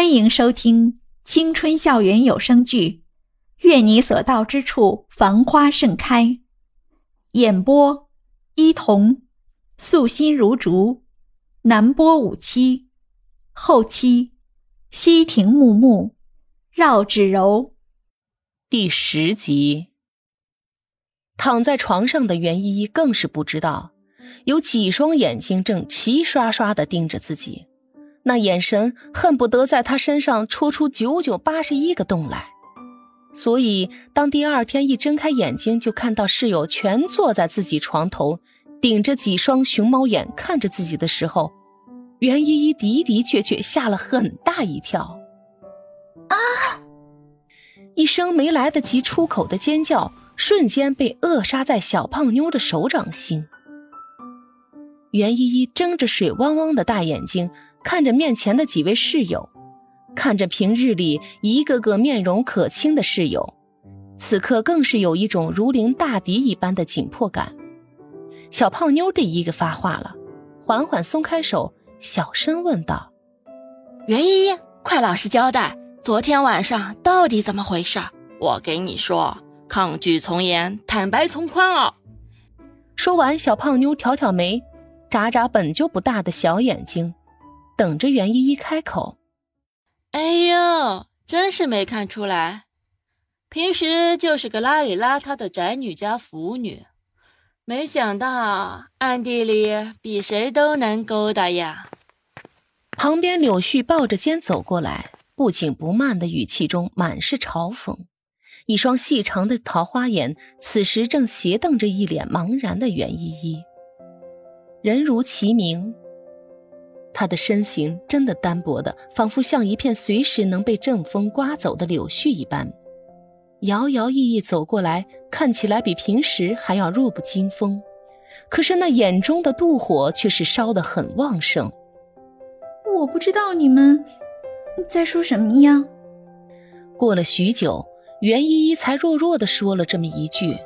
欢迎收听青春校园有声剧《愿你所到之处繁花盛开》，演播：伊童，素心如竹，南波五七，后期：西亭木木，绕指柔。第十集，躺在床上的袁依依更是不知道，有几双眼睛正齐刷刷的盯着自己。那眼神恨不得在他身上戳出九九八十一个洞来，所以当第二天一睁开眼睛就看到室友全坐在自己床头，顶着几双熊猫眼看着自己的时候，袁依依的的确确吓了很大一跳。啊！一声没来得及出口的尖叫，瞬间被扼杀在小胖妞的手掌心。袁依依睁着水汪汪的大眼睛。看着面前的几位室友，看着平日里一个个面容可亲的室友，此刻更是有一种如临大敌一般的紧迫感。小胖妞第一个发话了，缓缓松开手，小声问道：“袁依依，快老实交代，昨天晚上到底怎么回事？我给你说，抗拒从严，坦白从宽哦。”说完，小胖妞挑挑眉，眨眨本就不大的小眼睛。等着袁依依开口。哎呦，真是没看出来，平时就是个邋里邋遢的宅女加腐女，没想到暗地里比谁都能勾搭呀。旁边柳絮抱着肩走过来，不紧不慢的语气中满是嘲讽，一双细长的桃花眼此时正斜瞪着一脸茫然的袁依依。人如其名。他的身形真的单薄的，仿佛像一片随时能被阵风刮走的柳絮一般，摇摇曳曳走过来，看起来比平时还要弱不禁风。可是那眼中的妒火却是烧得很旺盛。我不知道你们在说什么呀？过了许久，袁依依才弱弱的说了这么一句：“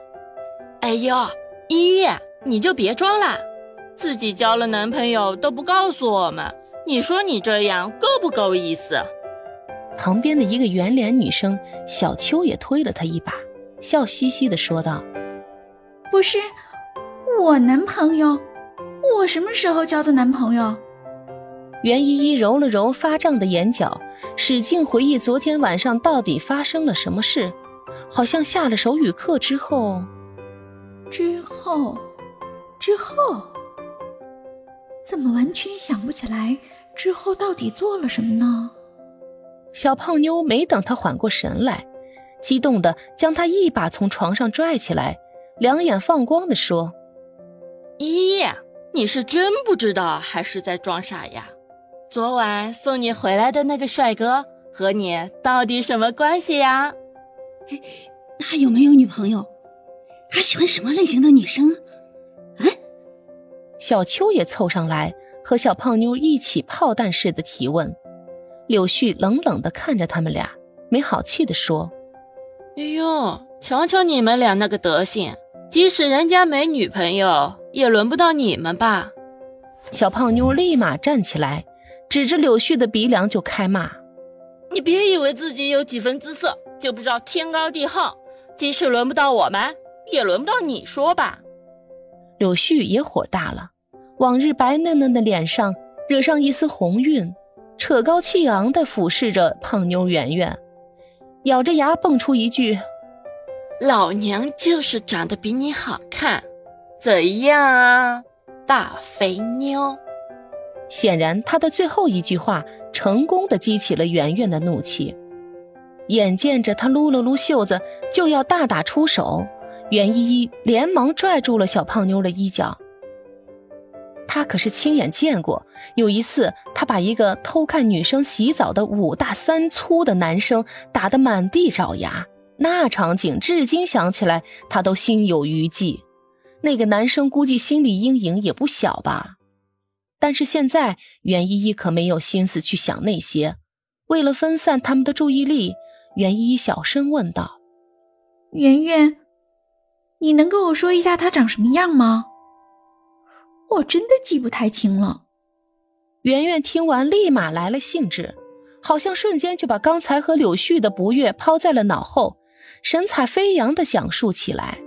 哎呦，依依，你就别装了。”自己交了男朋友都不告诉我们，你说你这样够不够意思？旁边的一个圆脸女生小秋也推了他一把，笑嘻嘻的说道：“不是我男朋友，我什么时候交的男朋友？”袁依依揉了揉发胀的眼角，使劲回忆昨天晚上到底发生了什么事，好像下了手语课之后，之后，之后。怎么完全想不起来之后到底做了什么呢？小胖妞没等他缓过神来，激动的将他一把从床上拽起来，两眼放光的说：“依依，你是真不知道还是在装傻呀？昨晚送你回来的那个帅哥和你到底什么关系呀？他有没有女朋友？他喜欢什么类型的女生？”小秋也凑上来，和小胖妞一起炮弹似的提问。柳絮冷冷的看着他们俩，没好气的说：“哎呦，瞧瞧你们俩那个德行，即使人家没女朋友，也轮不到你们吧？”小胖妞立马站起来，指着柳絮的鼻梁就开骂：“你别以为自己有几分姿色就不知道天高地厚，即使轮不到我们，也轮不到你说吧？”柳絮也火大了。往日白嫩嫩的脸上惹上一丝红晕，扯高气昂地俯视着胖妞圆圆，咬着牙蹦出一句：“老娘就是长得比你好看，怎样啊，大肥妞？”显然，他的最后一句话成功的激起了圆圆的怒气。眼见着他撸了撸袖子就要大打出手，袁依依连忙拽住了小胖妞的衣角。他可是亲眼见过，有一次他把一个偷看女生洗澡的五大三粗的男生打得满地找牙，那场景至今想起来他都心有余悸。那个男生估计心理阴影也不小吧。但是现在袁依依可没有心思去想那些，为了分散他们的注意力，袁依依小声问道：“圆圆，你能跟我说一下他长什么样吗？”我真的记不太清了。圆圆听完，立马来了兴致，好像瞬间就把刚才和柳絮的不悦抛在了脑后，神采飞扬的讲述起来。